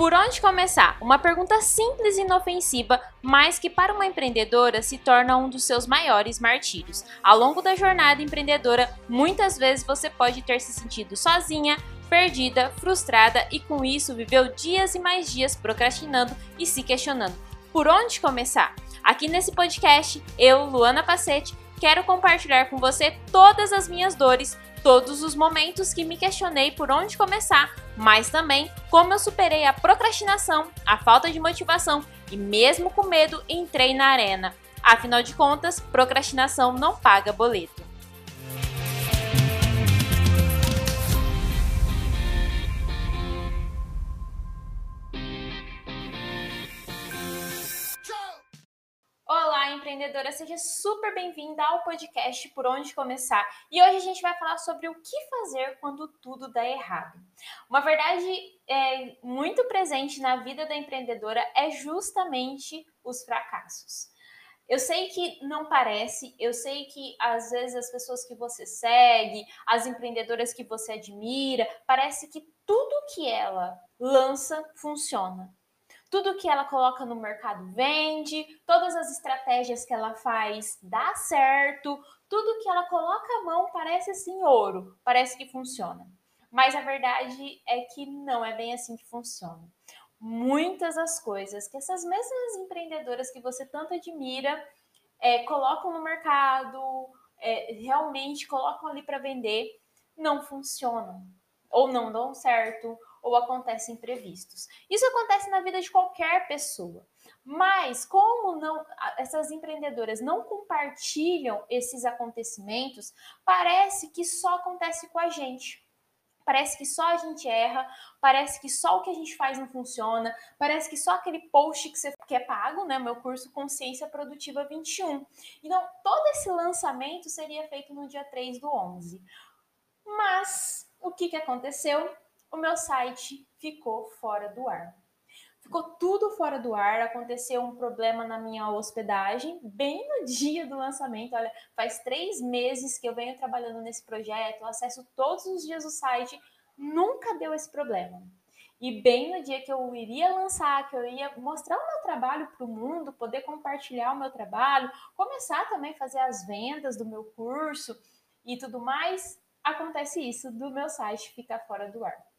Por onde começar? Uma pergunta simples e inofensiva, mas que para uma empreendedora se torna um dos seus maiores martírios. Ao longo da jornada empreendedora, muitas vezes você pode ter se sentido sozinha, perdida, frustrada e com isso viveu dias e mais dias procrastinando e se questionando. Por onde começar? Aqui nesse podcast, eu, Luana Pacete, quero compartilhar com você todas as minhas dores, todos os momentos que me questionei por onde começar, mas também como eu superei a procrastinação, a falta de motivação e mesmo com medo entrei na arena. Afinal de contas, procrastinação não paga boleto. Empreendedora, seja super bem-vinda ao podcast Por Onde Começar. E hoje a gente vai falar sobre o que fazer quando tudo dá errado. Uma verdade é, muito presente na vida da empreendedora é justamente os fracassos. Eu sei que não parece, eu sei que às vezes as pessoas que você segue, as empreendedoras que você admira, parece que tudo que ela lança funciona tudo que ela coloca no mercado vende, todas as estratégias que ela faz dá certo, tudo que ela coloca a mão parece assim ouro, parece que funciona. Mas a verdade é que não é bem assim que funciona. Muitas das coisas que essas mesmas empreendedoras que você tanto admira é, colocam no mercado, é, realmente colocam ali para vender, não funcionam ou não dão certo, ou acontecem imprevistos. Isso acontece na vida de qualquer pessoa. Mas como não essas empreendedoras não compartilham esses acontecimentos, parece que só acontece com a gente. Parece que só a gente erra, parece que só o que a gente faz não funciona, parece que só aquele post que você quer pago, né? Meu curso Consciência Produtiva 21. Então, todo esse lançamento seria feito no dia 3 do 11. Mas o que, que aconteceu? O meu site ficou fora do ar. Ficou tudo fora do ar, aconteceu um problema na minha hospedagem, bem no dia do lançamento. Olha, faz três meses que eu venho trabalhando nesse projeto, acesso todos os dias o site, nunca deu esse problema. E bem no dia que eu iria lançar, que eu ia mostrar o meu trabalho para o mundo, poder compartilhar o meu trabalho, começar também a fazer as vendas do meu curso e tudo mais, acontece isso do meu site ficar fora do ar.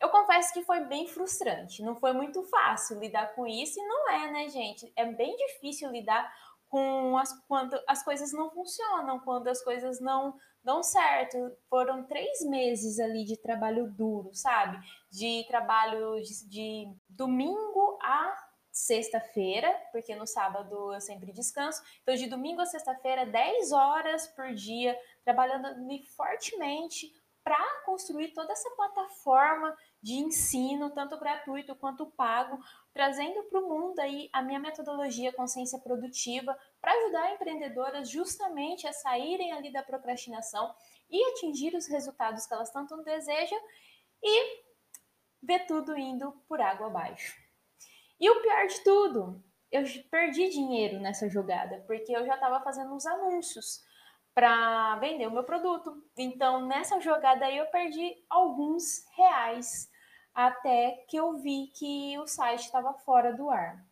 Eu confesso que foi bem frustrante, não foi muito fácil lidar com isso, e não é, né, gente? É bem difícil lidar com as quando as coisas não funcionam, quando as coisas não dão certo. Foram três meses ali de trabalho duro, sabe? De trabalho de, de domingo a sexta-feira, porque no sábado eu sempre descanso. Então, de domingo a sexta-feira, 10 horas por dia, trabalhando fortemente para construir toda essa plataforma de ensino, tanto gratuito quanto pago, trazendo para o mundo aí a minha metodologia consciência produtiva para ajudar empreendedoras justamente a saírem ali da procrastinação e atingir os resultados que elas tanto desejam e ver tudo indo por água abaixo. E o pior de tudo, eu perdi dinheiro nessa jogada, porque eu já estava fazendo uns anúncios para vender o meu produto. Então, nessa jogada aí, eu perdi alguns reais até que eu vi que o site estava fora do ar.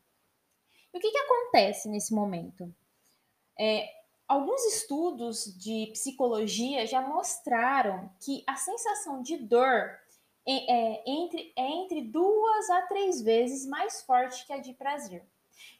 E o que, que acontece nesse momento? É, alguns estudos de psicologia já mostraram que a sensação de dor é, é, entre, é entre duas a três vezes mais forte que a de prazer.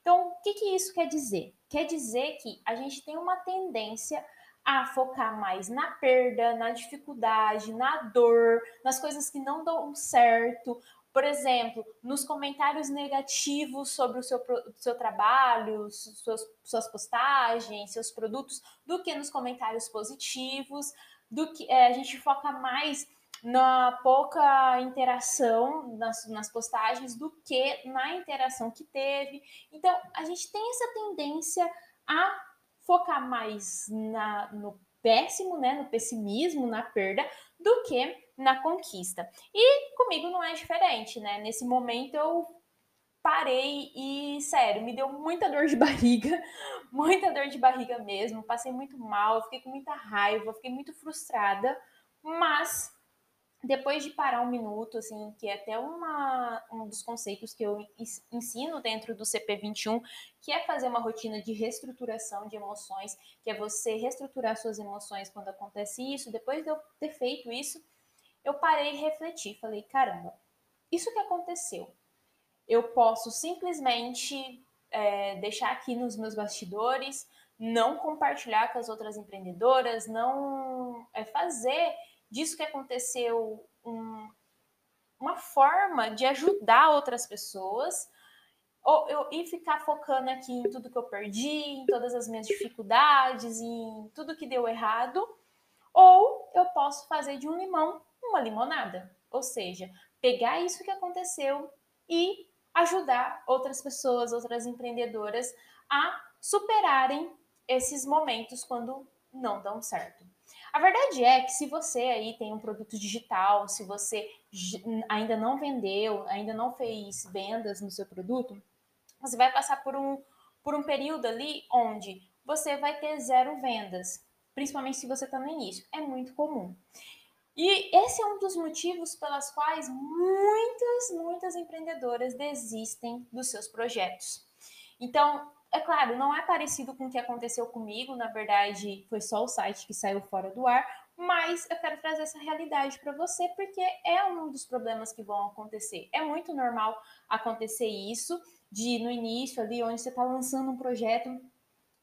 Então, o que, que isso quer dizer? Quer dizer que a gente tem uma tendência a focar mais na perda, na dificuldade, na dor, nas coisas que não dão certo. Por exemplo, nos comentários negativos sobre o seu, seu trabalho, suas, suas postagens, seus produtos, do que nos comentários positivos, do que é, a gente foca mais na pouca interação nas, nas postagens do que na interação que teve. Então, a gente tem essa tendência a focar mais na, no péssimo, né, no pessimismo, na perda, do que na conquista. E comigo não é diferente, né? Nesse momento eu parei e, sério, me deu muita dor de barriga, muita dor de barriga mesmo, passei muito mal, fiquei com muita raiva, fiquei muito frustrada, mas depois de parar um minuto, assim, que é até uma, um dos conceitos que eu ensino dentro do CP21, que é fazer uma rotina de reestruturação de emoções, que é você reestruturar suas emoções quando acontece isso. Depois de eu ter feito isso, eu parei e refleti, falei, caramba, isso que aconteceu, eu posso simplesmente é, deixar aqui nos meus bastidores, não compartilhar com as outras empreendedoras, não é, fazer disso que aconteceu um, uma forma de ajudar outras pessoas ou eu e ficar focando aqui em tudo que eu perdi, em todas as minhas dificuldades, em tudo que deu errado, ou eu posso fazer de um limão uma limonada, ou seja, pegar isso que aconteceu e ajudar outras pessoas, outras empreendedoras a superarem esses momentos quando não dão certo. A verdade é que se você aí tem um produto digital, se você ainda não vendeu, ainda não fez vendas no seu produto, você vai passar por um, por um período ali onde você vai ter zero vendas, principalmente se você está no início. É muito comum. E esse é um dos motivos pelas quais muitas, muitas empreendedoras desistem dos seus projetos. Então, é claro, não é parecido com o que aconteceu comigo, na verdade, foi só o site que saiu fora do ar, mas eu quero trazer essa realidade para você porque é um dos problemas que vão acontecer. É muito normal acontecer isso, de no início ali, onde você está lançando um projeto,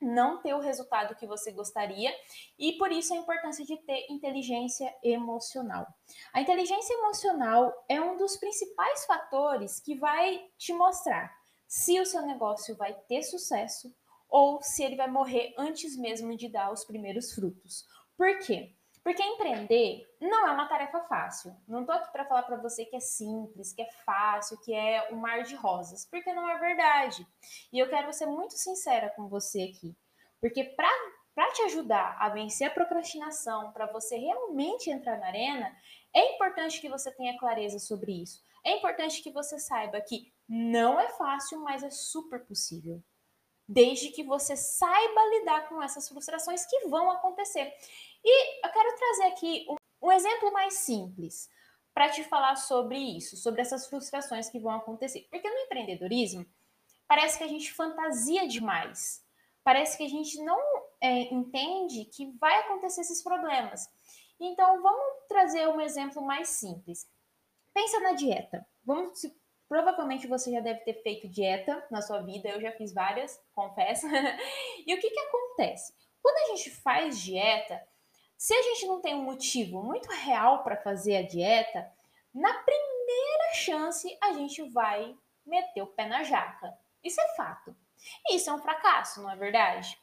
não ter o resultado que você gostaria, e por isso a importância de ter inteligência emocional. A inteligência emocional é um dos principais fatores que vai te mostrar se o seu negócio vai ter sucesso ou se ele vai morrer antes mesmo de dar os primeiros frutos. Por quê? Porque empreender não é uma tarefa fácil. Não tô aqui para falar para você que é simples, que é fácil, que é um mar de rosas, porque não é verdade. E eu quero ser muito sincera com você aqui, porque para para te ajudar a vencer a procrastinação, para você realmente entrar na arena, é importante que você tenha clareza sobre isso. É importante que você saiba que não é fácil, mas é super possível. Desde que você saiba lidar com essas frustrações que vão acontecer. E eu quero trazer aqui um, um exemplo mais simples para te falar sobre isso, sobre essas frustrações que vão acontecer. Porque no empreendedorismo, parece que a gente fantasia demais. Parece que a gente não é, entende que vai acontecer esses problemas. Então, vamos trazer um exemplo mais simples. Pensa na dieta. Vamos Provavelmente você já deve ter feito dieta na sua vida, eu já fiz várias, confesso. e o que, que acontece? Quando a gente faz dieta, se a gente não tem um motivo muito real para fazer a dieta, na primeira chance a gente vai meter o pé na jaca. Isso é fato. E isso é um fracasso, não é verdade?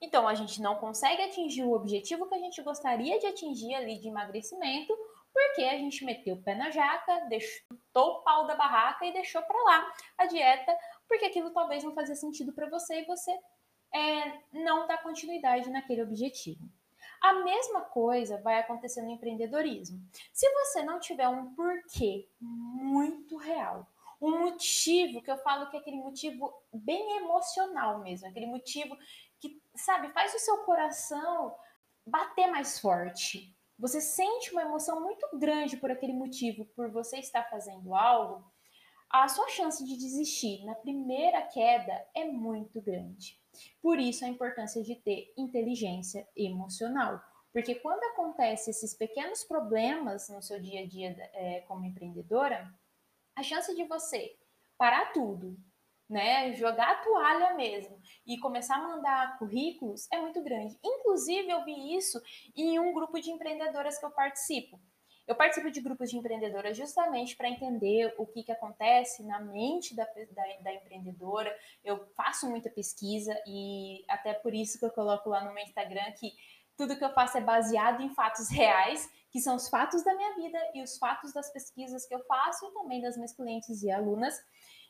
Então a gente não consegue atingir o objetivo que a gente gostaria de atingir ali de emagrecimento porque a gente meteu o pé na jaca, deixou o pau da barraca e deixou para lá a dieta, porque aquilo talvez não fazia sentido para você e você é, não dá continuidade naquele objetivo. A mesma coisa vai acontecer no empreendedorismo. Se você não tiver um porquê muito real, um motivo que eu falo que é aquele motivo bem emocional mesmo, aquele motivo que, sabe, faz o seu coração bater mais forte, você sente uma emoção muito grande por aquele motivo, por você estar fazendo algo, a sua chance de desistir na primeira queda é muito grande. Por isso a importância de ter inteligência emocional. Porque quando acontecem esses pequenos problemas no seu dia a dia é, como empreendedora, a chance de você parar tudo, né, jogar a toalha mesmo e começar a mandar currículos é muito grande. Inclusive, eu vi isso em um grupo de empreendedoras que eu participo. Eu participo de grupos de empreendedoras justamente para entender o que, que acontece na mente da, da, da, empreendedora. Eu faço muita pesquisa e até por isso que eu coloco lá no meu Instagram que tudo que eu faço é baseado em fatos reais, que são os fatos da minha vida e os fatos das pesquisas que eu faço e também das minhas clientes e alunas.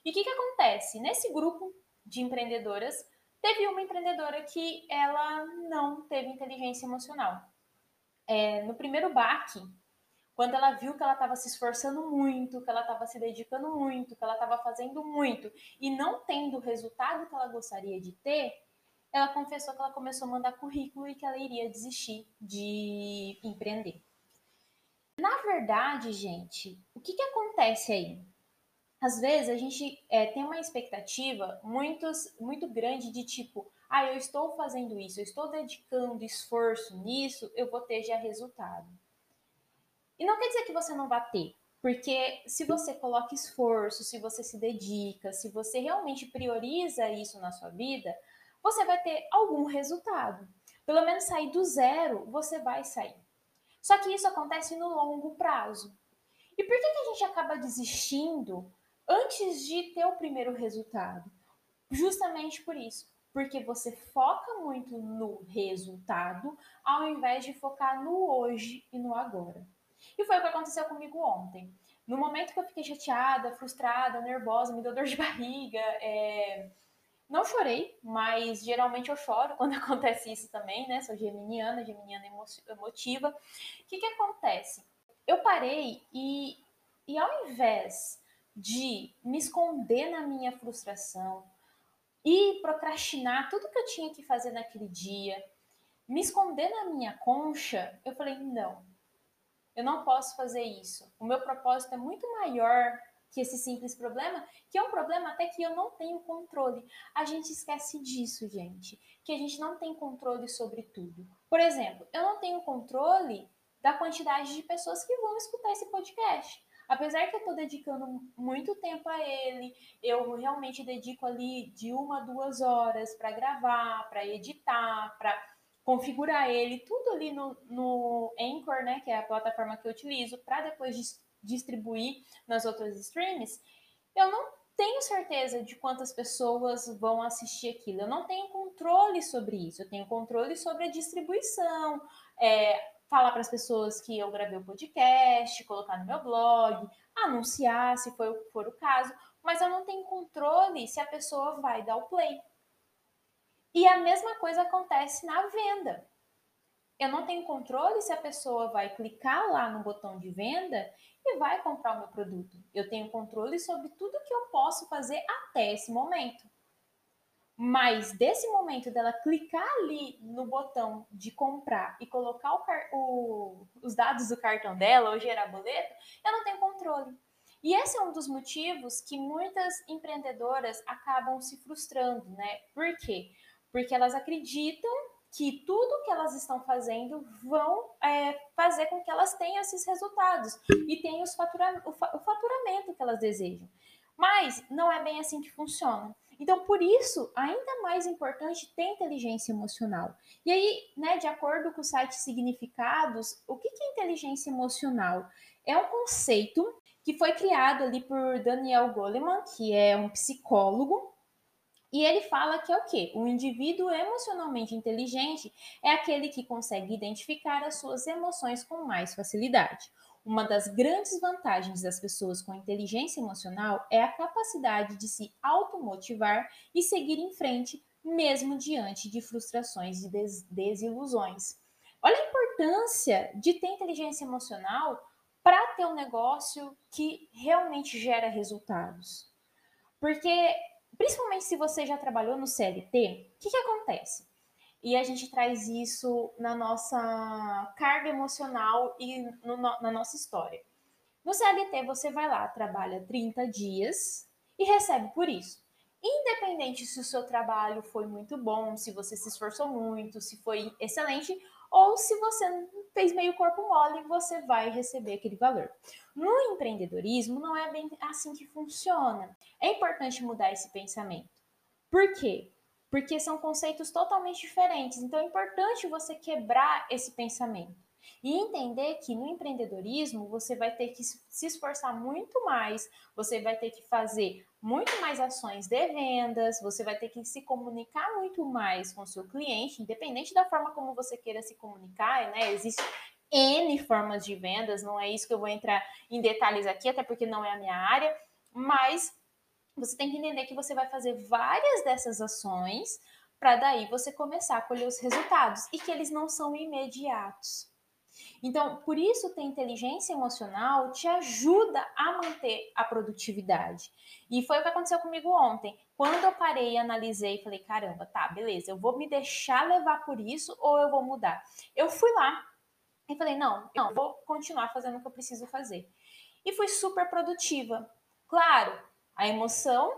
E o que, que acontece? Nesse grupo de empreendedoras, teve uma empreendedora que ela não teve inteligência emocional. É, no primeiro baque, quando ela viu que ela estava se esforçando muito, que ela estava se dedicando muito, que ela estava fazendo muito e não tendo o resultado que ela gostaria de ter, ela confessou que ela começou a mandar currículo e que ela iria desistir de empreender Na verdade, gente, o que, que acontece aí? Às vezes a gente é, tem uma expectativa muito, muito grande de tipo, ah, eu estou fazendo isso, eu estou dedicando esforço nisso, eu vou ter já resultado. E não quer dizer que você não vai ter, porque se você coloca esforço, se você se dedica, se você realmente prioriza isso na sua vida, você vai ter algum resultado. Pelo menos sair do zero, você vai sair. Só que isso acontece no longo prazo. E por que, que a gente acaba desistindo antes de ter o primeiro resultado? Justamente por isso. Porque você foca muito no resultado ao invés de focar no hoje e no agora. E foi o que aconteceu comigo ontem. No momento que eu fiquei chateada, frustrada, nervosa, me deu dor de barriga, é... não chorei, mas geralmente eu choro quando acontece isso também, né? Sou geminiana, geminiana emotiva. O que, que acontece? Eu parei e, e ao invés de me esconder na minha frustração e procrastinar tudo que eu tinha que fazer naquele dia, me esconder na minha concha, eu falei: não, eu não posso fazer isso. O meu propósito é muito maior que esse simples problema, que é um problema até que eu não tenho controle. A gente esquece disso, gente, que a gente não tem controle sobre tudo. Por exemplo, eu não tenho controle da quantidade de pessoas que vão escutar esse podcast. Apesar que eu estou dedicando muito tempo a ele, eu realmente dedico ali de uma duas horas para gravar, para editar, para configurar ele, tudo ali no, no Anchor, né, que é a plataforma que eu utilizo, para depois dis distribuir nas outras streams, eu não tenho certeza de quantas pessoas vão assistir aquilo. Eu não tenho controle sobre isso. Eu tenho controle sobre a distribuição, é, falar para as pessoas que eu gravei o podcast, colocar no meu blog, anunciar se for, for o caso, mas eu não tenho controle se a pessoa vai dar o play. E a mesma coisa acontece na venda. Eu não tenho controle se a pessoa vai clicar lá no botão de venda e vai comprar o meu produto. Eu tenho controle sobre tudo que eu posso fazer até esse momento. Mas desse momento dela clicar ali no botão de comprar e colocar o, o, os dados do cartão dela ou gerar boleto, eu não tenho controle. E esse é um dos motivos que muitas empreendedoras acabam se frustrando, né? Por quê? porque elas acreditam que tudo que elas estão fazendo vão é, fazer com que elas tenham esses resultados e tenham fatura, o, o faturamento que elas desejam. Mas não é bem assim que funciona. Então, por isso, ainda mais importante ter inteligência emocional. E aí, né, de acordo com o site Significados, o que é inteligência emocional? É um conceito que foi criado ali por Daniel Goleman, que é um psicólogo, e ele fala que é o quê? O indivíduo emocionalmente inteligente é aquele que consegue identificar as suas emoções com mais facilidade. Uma das grandes vantagens das pessoas com inteligência emocional é a capacidade de se automotivar e seguir em frente, mesmo diante de frustrações e des desilusões. Olha a importância de ter inteligência emocional para ter um negócio que realmente gera resultados. Porque principalmente se você já trabalhou no CLT, o que, que acontece? E a gente traz isso na nossa carga emocional e no, na nossa história. No CLT, você vai lá, trabalha 30 dias e recebe por isso. Independente se o seu trabalho foi muito bom, se você se esforçou muito, se foi excelente, ou se você fez meio corpo mole, você vai receber aquele valor. No empreendedorismo, não é bem assim que funciona. É importante mudar esse pensamento. Por quê? Porque são conceitos totalmente diferentes. Então, é importante você quebrar esse pensamento e entender que no empreendedorismo você vai ter que se esforçar muito mais, você vai ter que fazer muito mais ações de vendas, você vai ter que se comunicar muito mais com o seu cliente, independente da forma como você queira se comunicar, né? Existe N formas de vendas, não é isso que eu vou entrar em detalhes aqui, até porque não é a minha área, mas você tem que entender que você vai fazer várias dessas ações para daí você começar a colher os resultados e que eles não são imediatos. Então, por isso ter inteligência emocional te ajuda a manter a produtividade. E foi o que aconteceu comigo ontem. Quando eu parei, analisei e falei, caramba, tá, beleza, eu vou me deixar levar por isso ou eu vou mudar? Eu fui lá, E falei, não, não, vou continuar fazendo o que eu preciso fazer. E fui super produtiva. Claro, a emoção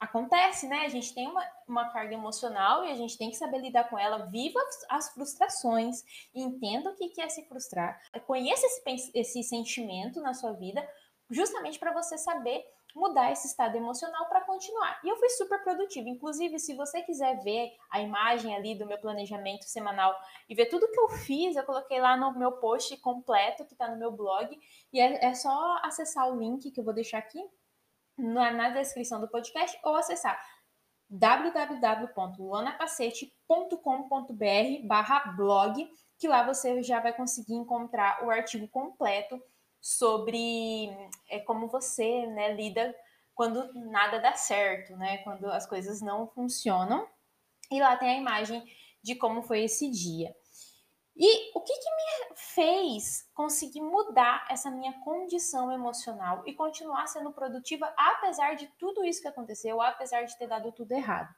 acontece, né? A gente tem uma, uma carga emocional e a gente tem que saber lidar com ela. Viva as frustrações, entenda o que é se frustrar, conheça esse, esse sentimento na sua vida, justamente para você saber mudar esse estado emocional para continuar. E eu fui super produtiva. Inclusive, se você quiser ver a imagem ali do meu planejamento semanal e ver tudo que eu fiz, eu coloquei lá no meu post completo que está no meu blog. E é, é, só acessar o link que eu vou deixar aqui na, na descrição do podcast ou acessar www.luanacacete.com.br barra blog, que lá você já vai conseguir encontrar o artigo completo sobre é, como você né, lida quando nada dá certo, né? Quando as coisas não funcionam. E lá tem a imagem de como foi esse dia. E o que, que me fez conseguir mudar essa minha condição emocional e continuar sendo produtiva apesar de tudo isso que aconteceu, apesar de ter dado tudo errado?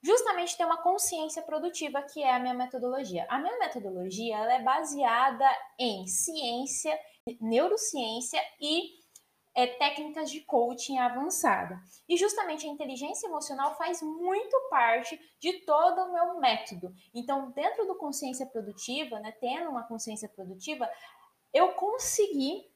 Justamente ter uma consciência produtiva, que é a minha metodologia. A minha metodologia ela é baseada em ciência neurociência e é, técnicas de coaching avançada. E justamente a inteligência emocional faz muito parte de todo o meu método. Então, dentro do consciência produtiva, né, tendo uma consciência produtiva, eu consegui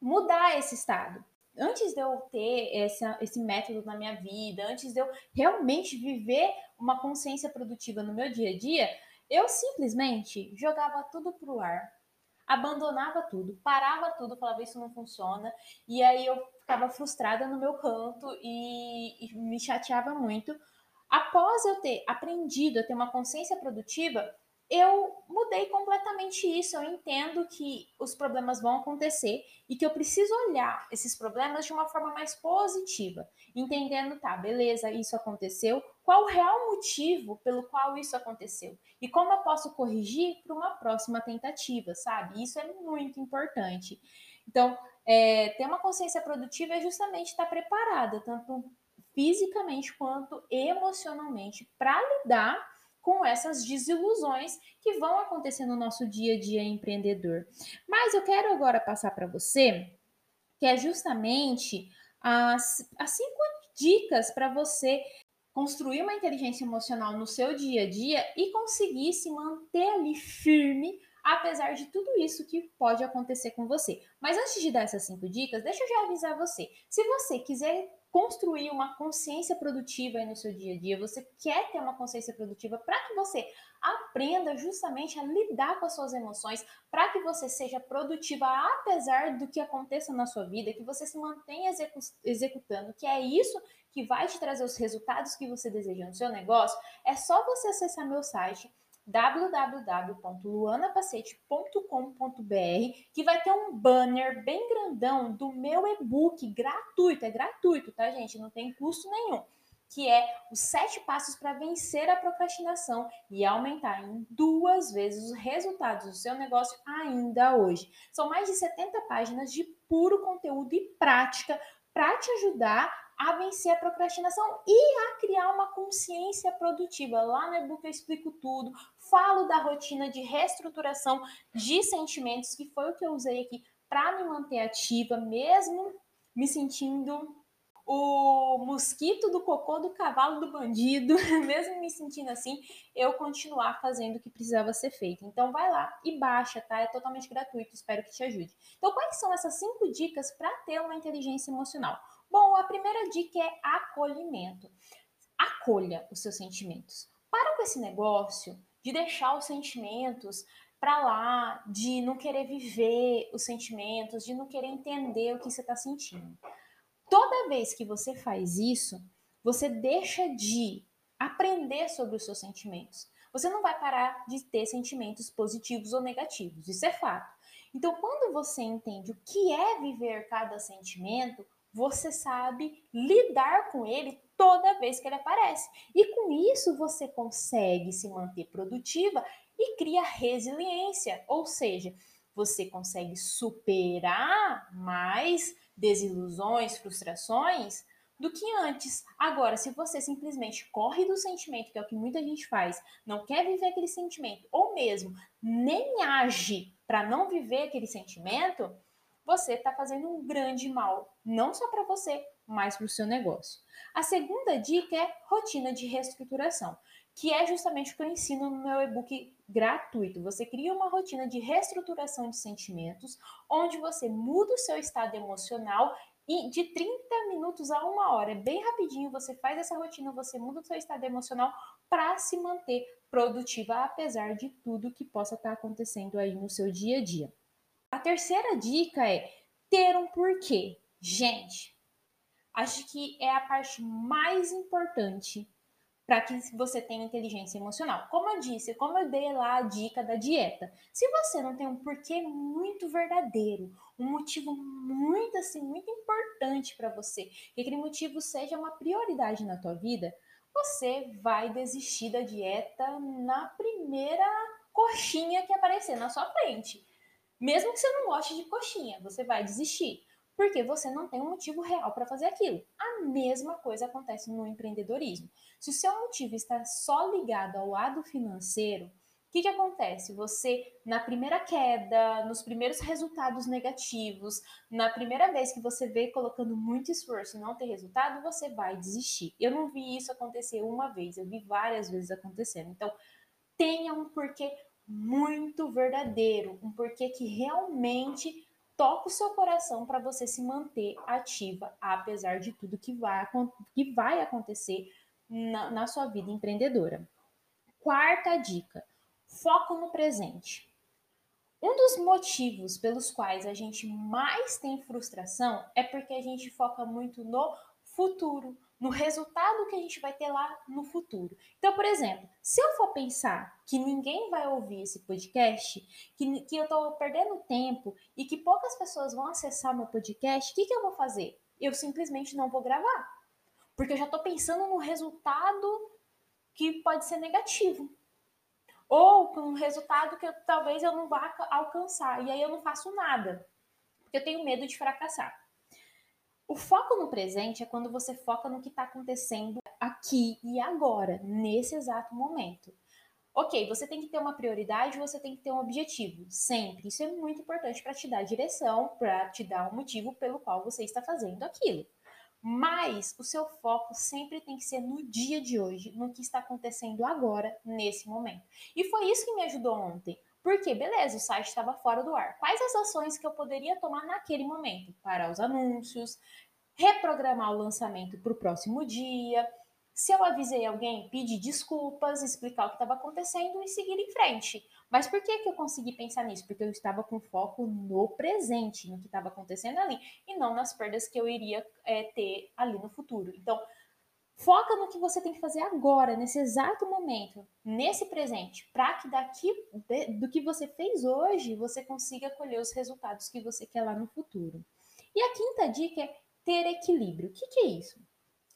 mudar esse estado. Antes de eu ter esse, esse método na minha vida, antes de eu realmente viver uma consciência produtiva no meu dia a dia, eu simplesmente jogava tudo pro ar, abandonava tudo, parava tudo, falava isso não funciona, e aí eu ficava frustrada no meu canto e, e me chateava muito. Após eu ter aprendido a ter uma consciência produtiva, eu mudei completamente isso. Eu entendo que os problemas vão acontecer e que eu preciso olhar esses problemas de uma forma mais positiva, entendendo, tá, beleza, isso aconteceu, qual o real motivo pelo qual isso aconteceu e como eu posso corrigir para uma próxima tentativa, sabe? Isso é muito importante. Então, é, ter uma consciência produtiva é justamente estar preparada, tanto fisicamente quanto emocionalmente, para lidar com essas desilusões que vão acontecer no nosso dia a dia empreendedor. Mas eu quero agora passar para você, que é justamente as, as cinco dicas para você construir uma inteligência emocional no seu dia a dia e conseguir se manter ali firme apesar de tudo isso que pode acontecer com você. Mas antes de dar essas cinco dicas, deixa eu já avisar você. Se você quiser construir uma consciência produtiva aí no seu dia a dia, você quer ter uma consciência produtiva para que você aprenda justamente a lidar com as suas emoções, para que você seja produtiva apesar do que aconteça na sua vida, que você se mantenha execu executando, que é isso que vai te trazer os resultados que você deseja no seu negócio, é só você acessar meu site www.luanapacete.com.br, que vai ter um banner bem grandão do meu e-book gratuito, é gratuito, tá, gente? Não tem custo nenhum. Que é os sete passos para vencer a procrastinação e aumentar em duas vezes os resultados do seu negócio ainda hoje. São mais de 70 páginas de puro conteúdo e prática para te ajudar a vencer a procrastinação e a criar uma consciência produtiva. Lá no e-book eu explico tudo, falo da rotina de reestruturação de sentimentos, que foi o que eu usei aqui para me manter ativa, mesmo me sentindo o mosquito do cocô do cavalo do bandido, mesmo me sentindo assim, eu continuar fazendo o que precisava ser feito. Então vai lá e baixa, tá? É totalmente gratuito, espero que te ajude. Então quais são essas cinco dicas para ter uma inteligência emocional? Bom, a primeira dica é acolhimento. Acolha os seus sentimentos. Para com esse negócio de deixar os sentimentos para lá, de não querer viver os sentimentos, de não querer entender o que você está sentindo. Toda vez que você faz isso, você deixa de aprender sobre os seus sentimentos. Você não vai parar de ter sentimentos positivos ou negativos, isso é fato. Então, quando você entende o que é viver cada sentimento, você sabe lidar com ele toda vez que ele aparece. E com isso você consegue se manter produtiva e cria resiliência, ou seja, você consegue superar mais desilusões, frustrações do que antes. Agora, se você simplesmente corre do sentimento, que é o que muita gente faz, não quer viver aquele sentimento, ou mesmo nem age para não viver aquele sentimento, você está fazendo um grande mal, não só para você, mas para o seu negócio. A segunda dica é rotina de reestruturação, que é justamente o que eu ensino no meu e-book gratuito. Você cria uma rotina de reestruturação de sentimentos, onde você muda o seu estado emocional e de 30 minutos a uma hora, é bem rapidinho, você faz essa rotina, você muda o seu estado emocional para se manter produtiva, apesar de tudo que possa estar tá acontecendo aí no seu dia a dia. A terceira dica é ter um porquê. Gente, acho que é a parte mais importante para que você tenha inteligência emocional. Como eu disse, como eu dei lá a dica da dieta, se você não tem um porquê muito verdadeiro, um motivo muito assim, muito importante para você, que aquele motivo seja uma prioridade na tua vida, você vai desistir da dieta na primeira coxinha que aparecer na sua frente. Mesmo que você não goste de coxinha, você vai desistir, porque você não tem um motivo real para fazer aquilo. A mesma coisa acontece no empreendedorismo. Se o seu motivo está só ligado ao lado financeiro, o que, que acontece? Você, na primeira queda, nos primeiros resultados negativos, na primeira vez que você vê colocando muito esforço e não ter resultado, você vai desistir. Eu não vi isso acontecer uma vez, eu vi várias vezes acontecendo. Então, tenha um porquê muito verdadeiro, um porquê que realmente toca o seu coração para você se manter ativa, apesar de tudo que vai, que vai acontecer na, na sua vida empreendedora. Quarta dica: foco no presente. Um dos motivos pelos quais a gente mais tem frustração é porque a gente foca muito no futuro, no resultado que a gente vai ter lá no futuro. Então, por exemplo, se eu for pensar que ninguém vai ouvir esse podcast, que, que eu estou perdendo tempo e que poucas pessoas vão acessar meu podcast, o que, que eu vou fazer? Eu simplesmente não vou gravar. Porque eu já estou pensando no resultado que pode ser negativo. Ou com um resultado que eu, talvez eu não vá alcançar. E aí eu não faço nada. Porque eu tenho medo de fracassar. O foco no presente é quando você foca no que está acontecendo aqui e agora, nesse exato momento. Ok, você tem que ter uma prioridade, você tem que ter um objetivo, sempre. Isso é muito importante para te dar direção, para te dar um motivo pelo qual você está fazendo aquilo. Mas o seu foco sempre tem que ser no dia de hoje, no que está acontecendo agora, nesse momento. E foi isso que me ajudou ontem. Porque, beleza, o site estava fora do ar. Quais as ações que eu poderia tomar naquele momento? Parar os anúncios, reprogramar o lançamento para o próximo dia. Se eu avisei alguém, pedir desculpas, explicar o que estava acontecendo e seguir em frente. Mas por que, que eu consegui pensar nisso? Porque eu estava com foco no presente, no que estava acontecendo ali, e não nas perdas que eu iria é, ter ali no futuro. Então, Foca no que você tem que fazer agora, nesse exato momento, nesse presente, para que daqui do que você fez hoje, você consiga colher os resultados que você quer lá no futuro. E a quinta dica é ter equilíbrio. O que, que é isso?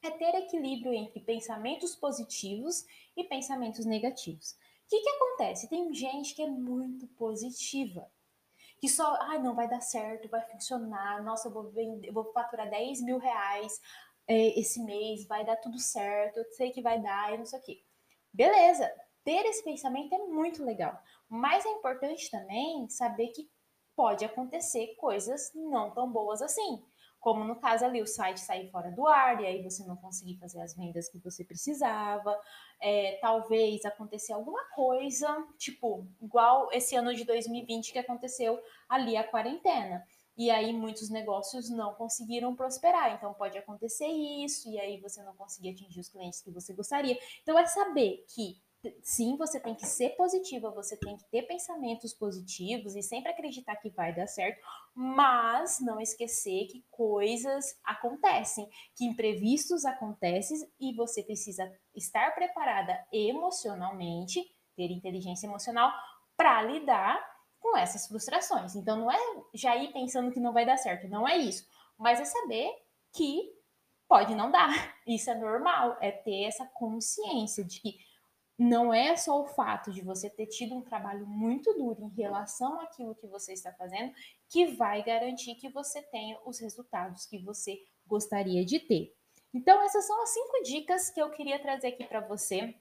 É ter equilíbrio entre pensamentos positivos e pensamentos negativos. O que, que acontece? Tem gente que é muito positiva, que só, ai, ah, não vai dar certo, vai funcionar, nossa, eu vou, vender, eu vou faturar 10 mil reais, é, esse mês, vai dar tudo certo, eu sei que vai dar e não sei o quê. Beleza, ter esse pensamento é muito legal, mas é importante também saber que pode acontecer coisas não tão boas assim. Como no caso ali, o site sair fora do ar e aí você não conseguir fazer as vendas que você precisava. É, talvez acontecer alguma coisa, tipo, igual esse ano de 2020 que aconteceu ali a quarentena. E aí muitos negócios não conseguiram prosperar. Então pode acontecer isso, e aí você não conseguir atingir os clientes que você gostaria. Então é saber que sim, você tem que ser positiva, você tem que ter pensamentos positivos e sempre acreditar que vai dar certo, mas não esquecer que coisas acontecem, que imprevistos acontecem e você precisa estar preparada emocionalmente, ter inteligência emocional para lidar com essas frustrações. Então não é já ir pensando que não vai dar certo, não é isso, mas é saber que pode não dar. Isso é normal, é ter essa consciência de que não é só o fato de você ter tido um trabalho muito duro em relação àquilo que você está fazendo que vai garantir que você tenha os resultados que você gostaria de ter. Então, essas são as cinco dicas que eu queria trazer aqui para você,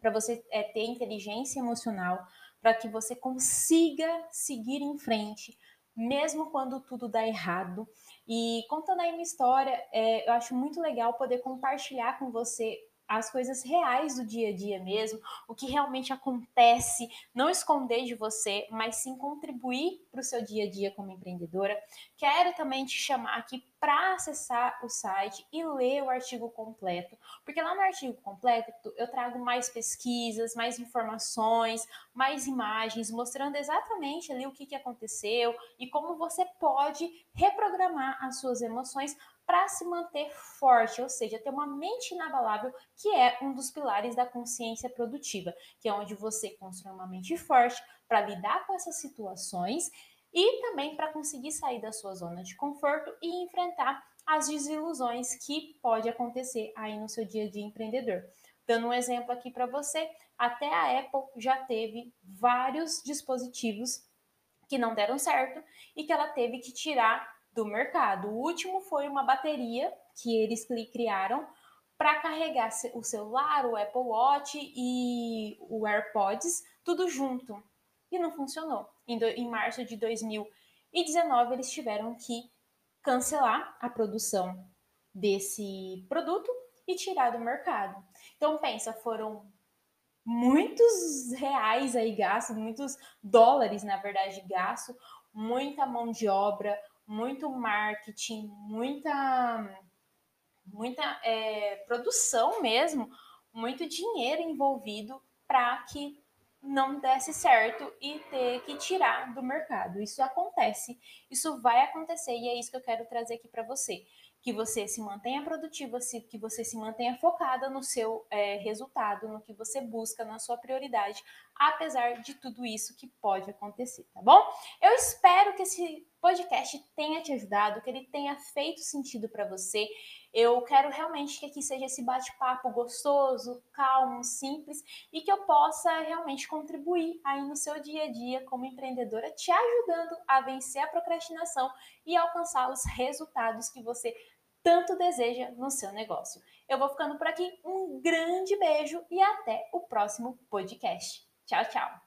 para você é, ter inteligência emocional, para que você consiga seguir em frente, mesmo quando tudo dá errado. E contando aí minha história, é, eu acho muito legal poder compartilhar com você as coisas reais do dia a dia mesmo, o que realmente acontece, não esconder de você, mas sim contribuir para o seu dia a dia como empreendedora. Quero também te chamar aqui para acessar o site e ler o artigo completo, porque lá no artigo completo eu trago mais pesquisas, mais informações, mais imagens, mostrando exatamente ali o que, que aconteceu e como você pode reprogramar as suas emoções para se manter forte, ou seja, ter uma mente inabalável, que é um dos pilares da consciência produtiva, que é onde você constrói uma mente forte para lidar com essas situações e também para conseguir sair da sua zona de conforto e enfrentar as desilusões que pode acontecer aí no seu dia dia empreendedor. Dando um exemplo aqui para você, até a Apple já teve vários dispositivos que não deram certo e que ela teve que tirar do mercado. O último foi uma bateria que eles criaram para carregar o celular, o Apple Watch e o AirPods, tudo junto. E não funcionou. Em, do, em março de 2019, eles tiveram que cancelar a produção desse produto e tirar do mercado. Então pensa, foram muitos reais aí gastos, muitos dólares, na verdade, gasto, muita mão de obra, muito marketing, muita, muita é, produção mesmo, muito dinheiro envolvido para que não desse certo e ter que tirar do mercado. Isso acontece, isso vai acontecer e é isso que eu quero trazer aqui para você que você se mantenha produtiva, que você se mantenha focada no seu é, resultado, no que você busca, na sua prioridade, apesar de tudo isso que pode acontecer, tá bom? Eu espero que esse podcast tenha te ajudado, que ele tenha feito sentido para você. Eu quero realmente que aqui seja esse bate-papo gostoso, calmo, simples e que eu possa realmente contribuir aí no seu dia a dia como empreendedora, te ajudando a vencer a procrastinação e alcançar os resultados que você tanto deseja no seu negócio. Eu vou ficando por aqui. Um grande beijo e até o próximo podcast. Tchau, tchau.